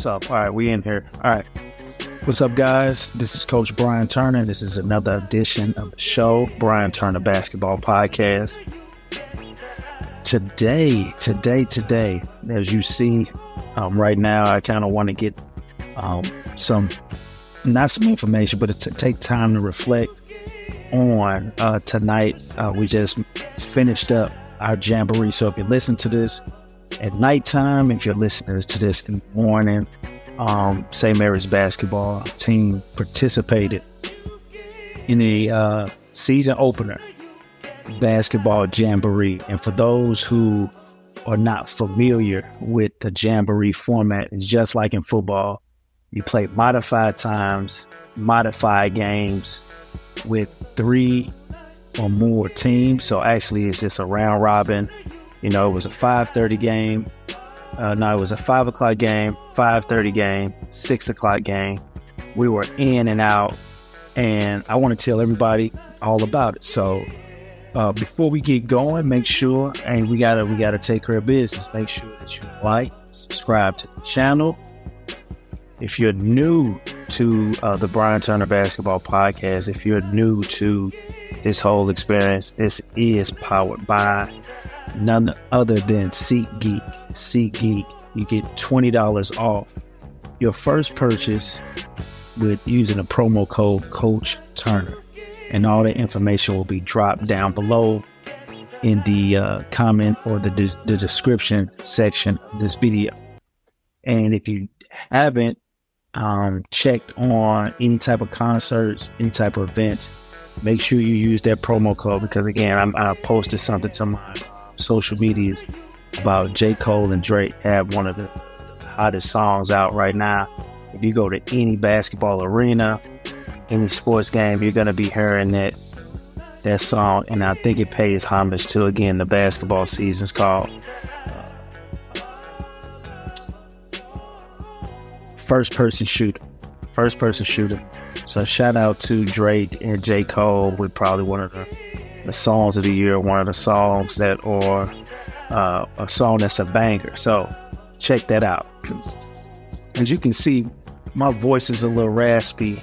What's up? All right, we in here. All right. What's up, guys? This is Coach Bryan Turner. This is another edition of the show, Bryan Turner Basketball Podcast. Today, today, today, as you see um, right now, I kind of want to get um, some, not some information, but to take time to reflect on uh, tonight. Uh, we just finished up our jamboree. So if you listen to this at nighttime, if you're listeners to this in the morning, um, St. Mary's basketball team participated in a uh, season opener basketball jamboree. And for those who are not familiar with the jamboree format, it's just like in football. You play modified times, modified games with three or more teams. So actually, it's just a round robin. You know, it was a 5:30 game. Uh, no, it was a five o'clock game, 5:30 game, six o'clock game. We were in and out, and I want to tell everybody all about it. So uh, before we get going, make sure, and we gotta we gotta take care of business. Make sure that you like, subscribe to the channel. If you're new to uh, the Bryan Turner Basketball Podcast, if you're new to this whole experience, this is powered by none other than SeatGeek. SeatGeek, you get $20 off your first purchase with using a promo code Coach Turner. And all the information will be dropped down below in the uh, comment or the, de- the description section of this video. And if you haven't um, checked on any type of concerts, any type of events, make sure you use that promo code because again, I'm, I posted something to my social medias about J. Cole and Drake have one of the hottest songs out right now. If you go to any basketball arena, any sports game, you're gonna be hearing that that song, and I think it pays homage to again the basketball season's called uh, first person shooter. First person shooter. So shout out to Drake and J. Cole with probably one of the, the songs of the year, one of the songs that are uh, a song that's a banger. So check that out. As you can see, my voice is a little raspy,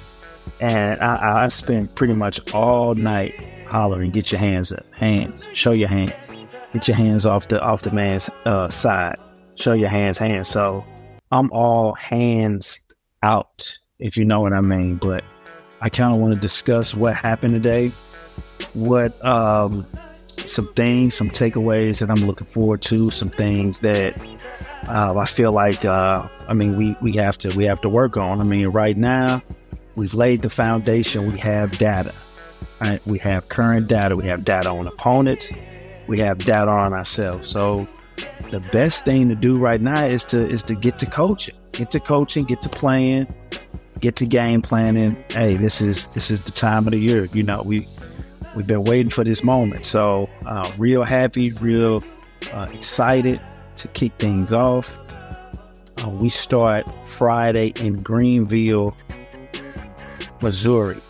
and I, I spent pretty much all night hollering, "Get your hands up, hands, show your hands, get your hands off the off the man's uh, side, show your hands, hands." So I'm all hands out, if you know what I mean. But I kind of want to discuss what happened today, what um, some things, some takeaways that I'm looking forward to, some things that uh, I feel like uh, I mean we we have to we have to work on. I mean, right now we've laid the foundation. We have data. Right? We have current data. We have data on opponents. We have data on ourselves. So the best thing to do right now is to is to get to coaching, get to coaching, get to playing, get to game planning. Hey, this is this is the time of the year. You know, we we've been waiting for this moment. So, uh, real happy, real uh, excited to kick things off. Uh, we start Friday in Greenville, Missouri.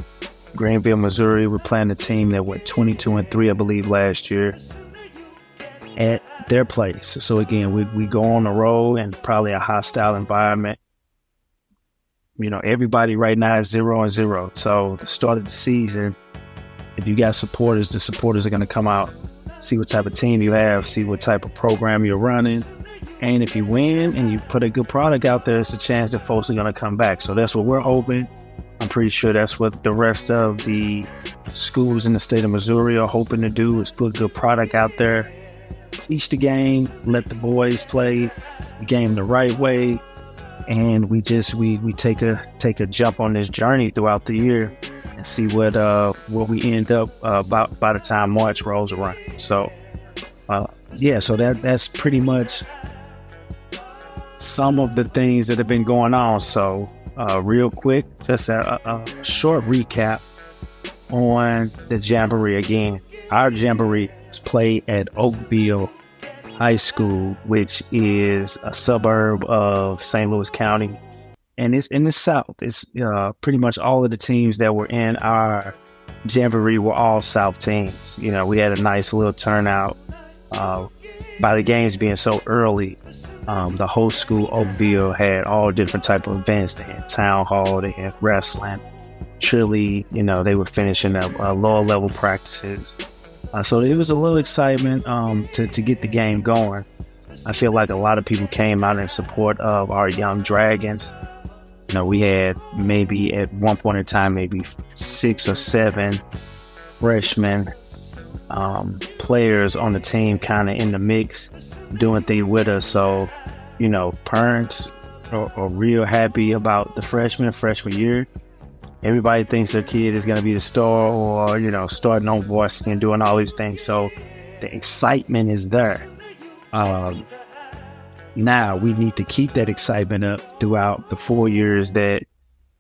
Greenville, Missouri. We're playing a team that went 22 and 3, I believe, last year at their place. So again, we, we go on the road and probably a hostile environment. You know, everybody right now is zero and zero. So the start of the season, if you got supporters, the supporters are going to come out, see what type of team you have, see what type of program you're running. And if you win and you put a good product out there, it's a chance that folks are going to come back. So that's what we're hoping. I'm pretty sure that's what the rest of the schools in the state of Missouri are hoping to do is put a good product out there teach the game, let the boys play the game the right way, and we just we we take a take a jump on this journey throughout the year and see what uh what we end up uh, about by the time March rolls around. So uh, yeah, so that that's pretty much some of the things that have been going on. So uh, real quick, just a, a short recap on the jamboree again. Our jamboree was played at Oakville High School, which is a suburb of St. Louis County, and it's in the South. It's uh, pretty much all of the teams that were in our jamboree were all South teams. You know, we had a nice little turnout. Uh, by the games being so early, um, the whole school Oakville had all different type of events. They had town hall, they had wrestling, cheerlead. You know, they were finishing up uh, lower level practices. Uh, so it was a little excitement um, to to get the game going. I feel like a lot of people came out in support of our young dragons. You know, we had maybe at one point in time, maybe six or seven freshmen um, players on the team kind of in the mix doing things with us. So, you know, parents are, are, real happy about the freshman, freshman year. Everybody thinks their kid is going to be the star or, you know, starting on varsity and doing all these things. So the excitement is there. Um, now we need to keep that excitement up throughout the four years that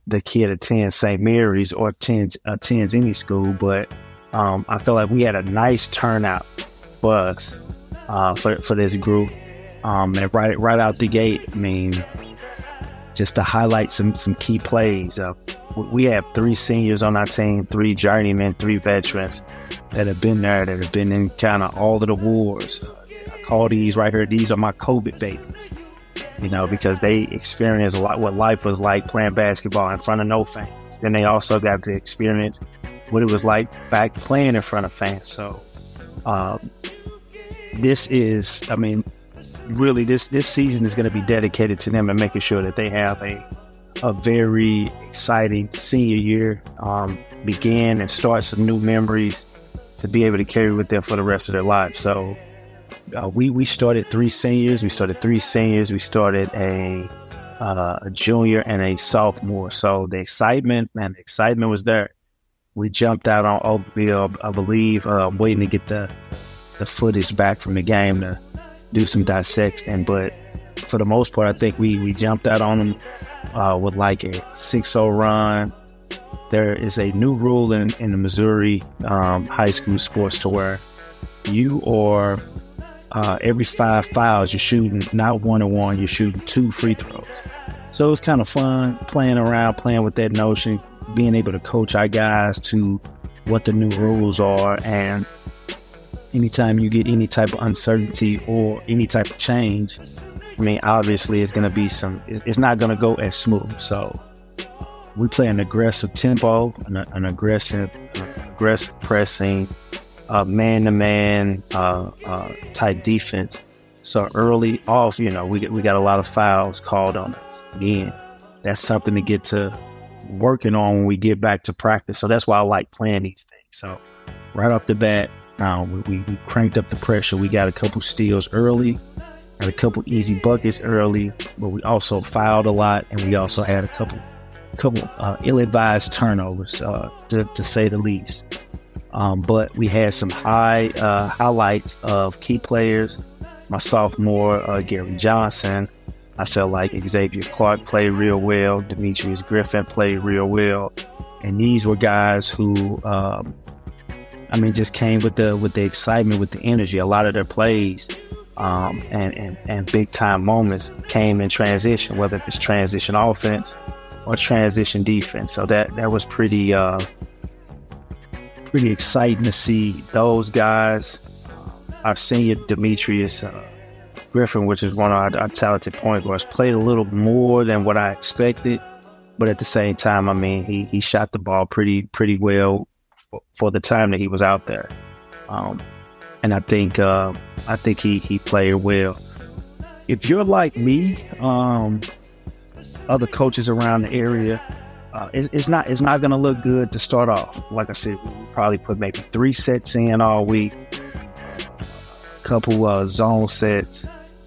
the kid attends St. Mary's or attends, attends any school. But um, I feel like we had a nice turnout for us uh, for for this group. Um, and right right out the gate, I mean, just to highlight some some key plays. Uh, we have three seniors on our team, three journeymen, three veterans that have been there, that have been in kind of all of the wars. I call these right here. These are my COVID babies. You know, because they experienced a lot what life was like playing basketball in front of no fans. Then they also got to experience what it was like back playing in front of fans. So, um, this is, I mean, really, this this season is going to be dedicated to them and making sure that they have a a very exciting senior year, um, begin and start some new memories to be able to carry with them for the rest of their lives. So, uh, we we started three seniors. We started three seniors. We started a, uh, a junior and a sophomore. So the excitement, man, the excitement was there. We jumped out on Oakville, I believe, uh, waiting to get the the footage back from the game to do some dissecting. But for the most part, I think we, we jumped out on them uh, with like a 6 0 run. There is a new rule in, in the Missouri um, high school sports to where you are uh, every five fouls, you're shooting not one on one, you're shooting two free throws. So it was kind of fun playing around, playing with that notion, being able to coach our guys to what the new rules are and anytime you get any type of uncertainty or any type of change, I mean, obviously it's going to be some, it's not going to go as smooth. So we play an aggressive tempo, an, an aggressive, aggressive pressing, man to man type defense. So early off, you know, we we got a lot of fouls called on us. Again, that's something to get to working on when we get back to practice. So that's why I like playing these things. So right off the bat, uh, we, we, cranked up the pressure. We got a couple steals early, had a couple easy buckets early, but we also fouled a lot, and we also had a couple couple uh, ill-advised turnovers, uh, to, to, say the least. Um, but we had some high uh, highlights of key players. My sophomore, uh, Gary Johnson. I felt like Xavier Clark played real well. Demetrius Griffin played real well, and these were guys who um, I mean, just came with the with the excitement, with the energy. A lot of their plays um, and, and and big time moments came in transition, whether it's transition offense or transition defense. So that that was pretty uh, pretty exciting to see those guys. Our senior Demetrius uh, Griffin, which is one of our, our talented point guards, played a little more than what I expected, but at the same time, I mean, he he shot the ball pretty pretty well for, for the time that he was out there. Um, and I think uh, I think he he played well. If you're like me, um, other coaches around the area, uh, it, it's not it's not going to look good to start off. Like I said, probably put maybe three sets in all week, couple uh, zone sets,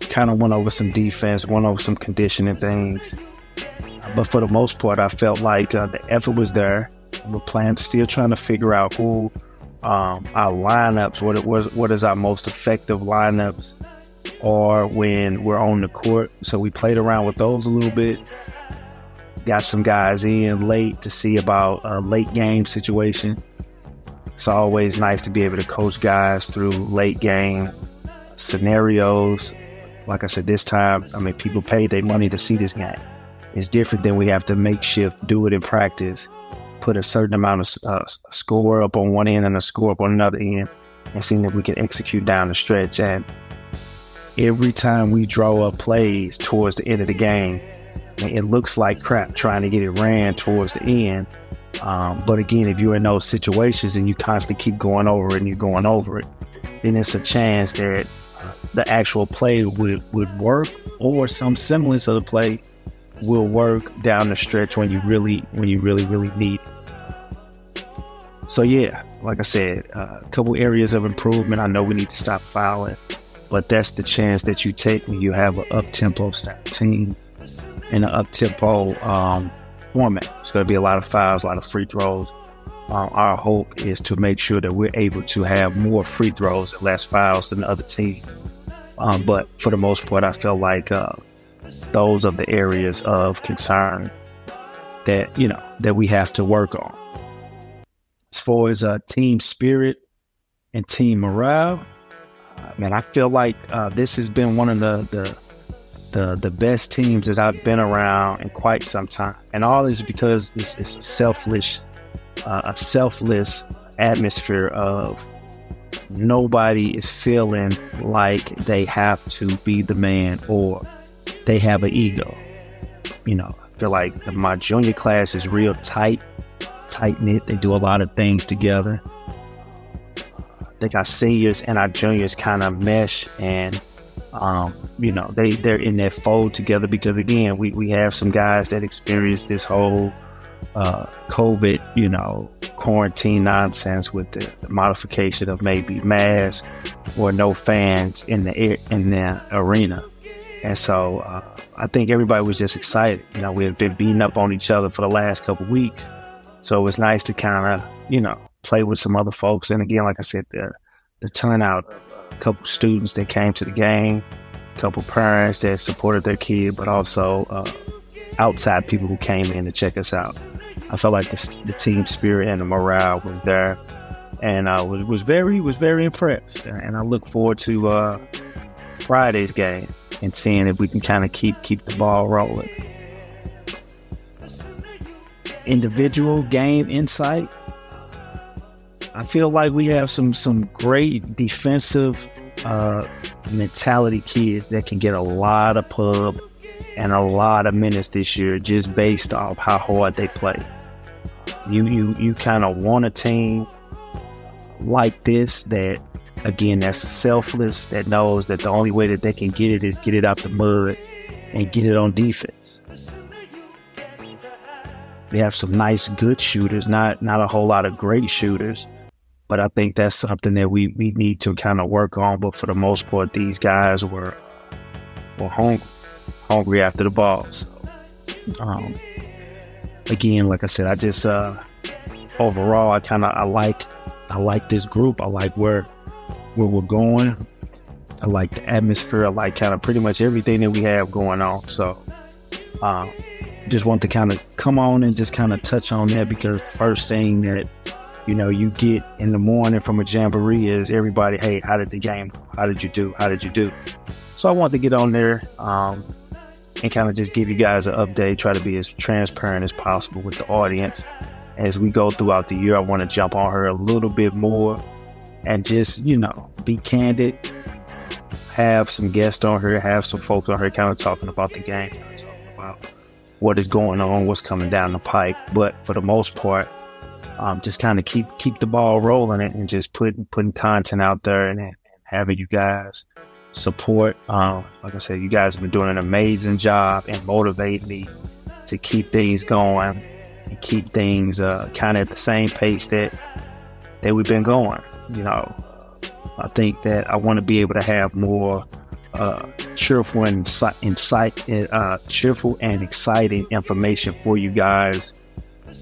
kind of went over some defense, went over some conditioning things. But for the most part, I felt like uh, the effort was there. We're playing, still trying to figure out who um, our lineups, what it was, what is our most effective lineups, or when we're on the court. So we played around with those a little bit. Got some guys in late to see about a late game situation. It's always nice to be able to coach guys through late game scenarios. Like I said, this time, I mean, people paid their money to see this game. It's different than we have to makeshift, do it in practice put a certain amount of uh, score up on one end and a score up on another end and seeing if we can execute down the stretch. And every time we draw up plays towards the end of the game, and it looks like crap trying to get it ran towards the end. Um, but again, if you're in those situations and you constantly keep going over it and you're going over it, then it's a chance that the actual play would, would work or some semblance of the play will work down the stretch when you really when you really really need it. So yeah, like I said, uh, a couple areas of improvement. I know we need to stop fouling, but that's the chance that you take when you have an up tempo team and an up tempo um, format. It's going to be a lot of fouls, a lot of free throws. Uh, our hope is to make sure that we're able to have more free throws and less fouls than the other team. Um, but for the most part, I feel like uh, those are the areas of concern that you know that we have to work on. As far as uh, team spirit and team morale, uh, man, I feel like uh, this has been one of the, the the the best teams that I've been around in quite some time, and all is because it's, it's selfish, uh, a selfless atmosphere of nobody is feeling like they have to be the man or they have an ego. You know, I feel like my junior class is real tight, tight knit. They do a lot of things together. I think our seniors and our juniors kind of mesh and um, you know, they, they're in that fold together because again, we, we have some guys that experience this whole uh, COVID, you know, quarantine nonsense with the, the modification of maybe masks or no fans in the air, in the arena. And so uh, I think everybody was just excited. You know, we had been beating up on each other for the last couple weeks. So it was nice to kind of, you know, play with some other folks. And again, like I said, the, the turnout, a couple students that came to the game, a couple parents that supported their kid, but also uh, outside people who came in to check us out. I felt like the, the team spirit and the morale was there, and I was, was very was very impressed. And I look forward to uh, Friday's game and seeing if we can kind of keep keep the ball rolling. Individual game insight. I feel like we have some some great defensive uh, mentality kids that can get a lot of pub and a lot of minutes this year just based off how hard they play. You you you kind of want a team like this that again that's selfless that knows that the only way that they can get it is get it out the mud and get it on defense. We have some nice good shooters, not not a whole lot of great shooters, but I think that's something that we, we need to kind of work on. But for the most part, these guys were were hungry, hungry after the ball. So, um, again, like I said, I just uh, overall I kind of I like I like this group. I like where where we're going. I like the atmosphere. I like kind of pretty much everything that we have going on. So, uh, just want to kind of come on and just kind of touch on that because the first thing that you know you get in the morning from a jamboree is everybody, hey, how did the game? How did you do? How did you do? So I want to get on there. Um, and kind of just give you guys an update, try to be as transparent as possible with the audience. As we go throughout the year, I want to jump on her a little bit more and just, you know, be candid, have some guests on her, have some folks on her kind of talking about the game, talking about what is going on, what's coming down the pipe. But for the most part, um, just kind of keep keep the ball rolling and just putting putting content out there and, and having you guys support. Um, like I said, you guys have been doing an amazing job and motivate me to keep things going and keep things uh, kind of at the same pace that that we've been going. You know, I think that I want to be able to have more uh, cheerful and insight, uh, cheerful and exciting information for you guys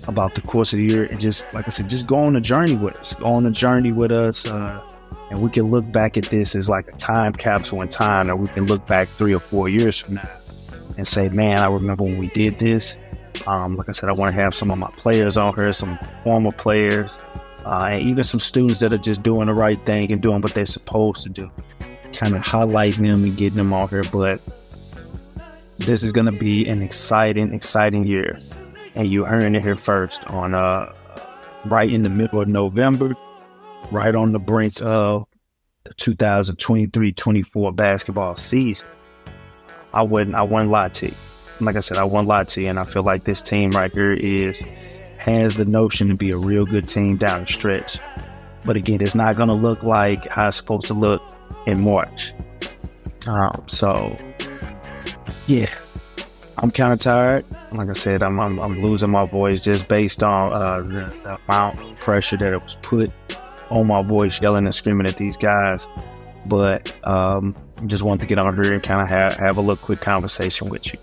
about the course of the year, and just like I said, just go on a journey with us. Go on a journey with us. Uh, and we can look back at this as like a time capsule in time, or we can look back three or four years from now and say, man, I remember when we did this. Um, like I said, I want to have some of my players on here, some former players, uh, and even some students that are just doing the right thing and doing what they're supposed to do. Kind of highlighting them and getting them on here. But this is going to be an exciting, exciting year. And you heard it here first on uh, right in the middle of November right on the brink of the 2023-24 basketball season, I wouldn't I wouldn't lie to you. Like I said, I wouldn't lie to you, and I feel like this team right here is has the notion to be a real good team down the stretch. But again, it's not to look like how it's supposed to look in March. Um, so, yeah, I'm kind of tired. Like I said, I'm, I'm, I'm losing my voice just based on uh, the, the, amount of pressure that it was put on my voice, yelling and screaming at these guys. But um, just wanted to get on here and kind of have, have a little quick conversation with you.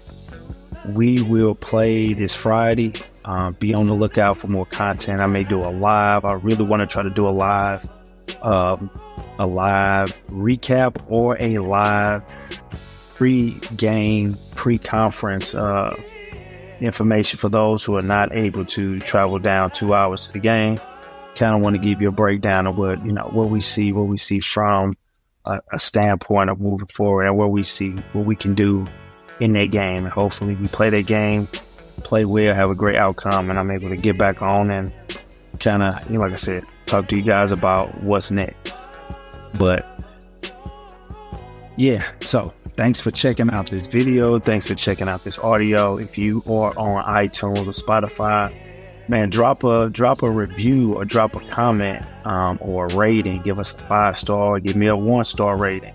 We will play this Friday. Uh, be on the lookout for more content. I may do a live. I really want to try to do a live, um, a live recap or a live pre-game, pre-conference uh, information for those who are not able to travel down two hours to the game. Kind of want to give you a breakdown of what you know, what we see, what we see from a, a standpoint of moving forward, and what we see, what we can do in that game. And hopefully, we play that game, play well, have a great outcome, and I'm able to get back on and kind of, you know, like I said, talk to you guys about what's next. But yeah, so thanks for checking out this video. Thanks for checking out this audio. If you are on iTunes or Spotify, man, drop a drop a review or drop a comment um, or a rating. Give us a five star. Give me a one star rating.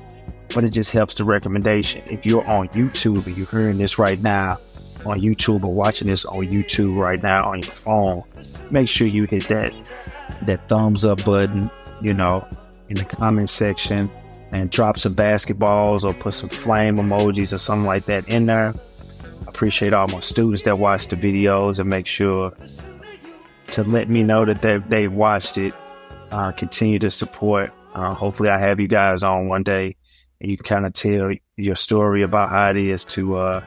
But it just helps the recommendation. If you're on YouTube and you're hearing this right now on YouTube or watching this on YouTube right now on your phone, make sure you hit that that thumbs up button. You know, in the comment section and drop some basketballs or put some flame emojis or something like that in there. I appreciate all my students that watch the videos and make sure to let me know that they, they watched it. Uh, continue to support. Uh, hopefully, I have you guys on one day and you kind of tell your story about how it is to uh,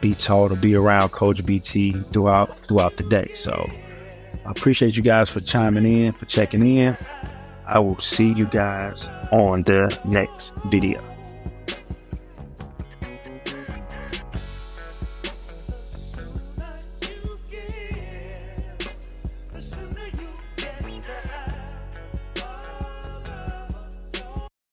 be taught or be around Coach BT throughout throughout the day. So I appreciate you guys for chiming in, for checking in. I will see you guys on the next video.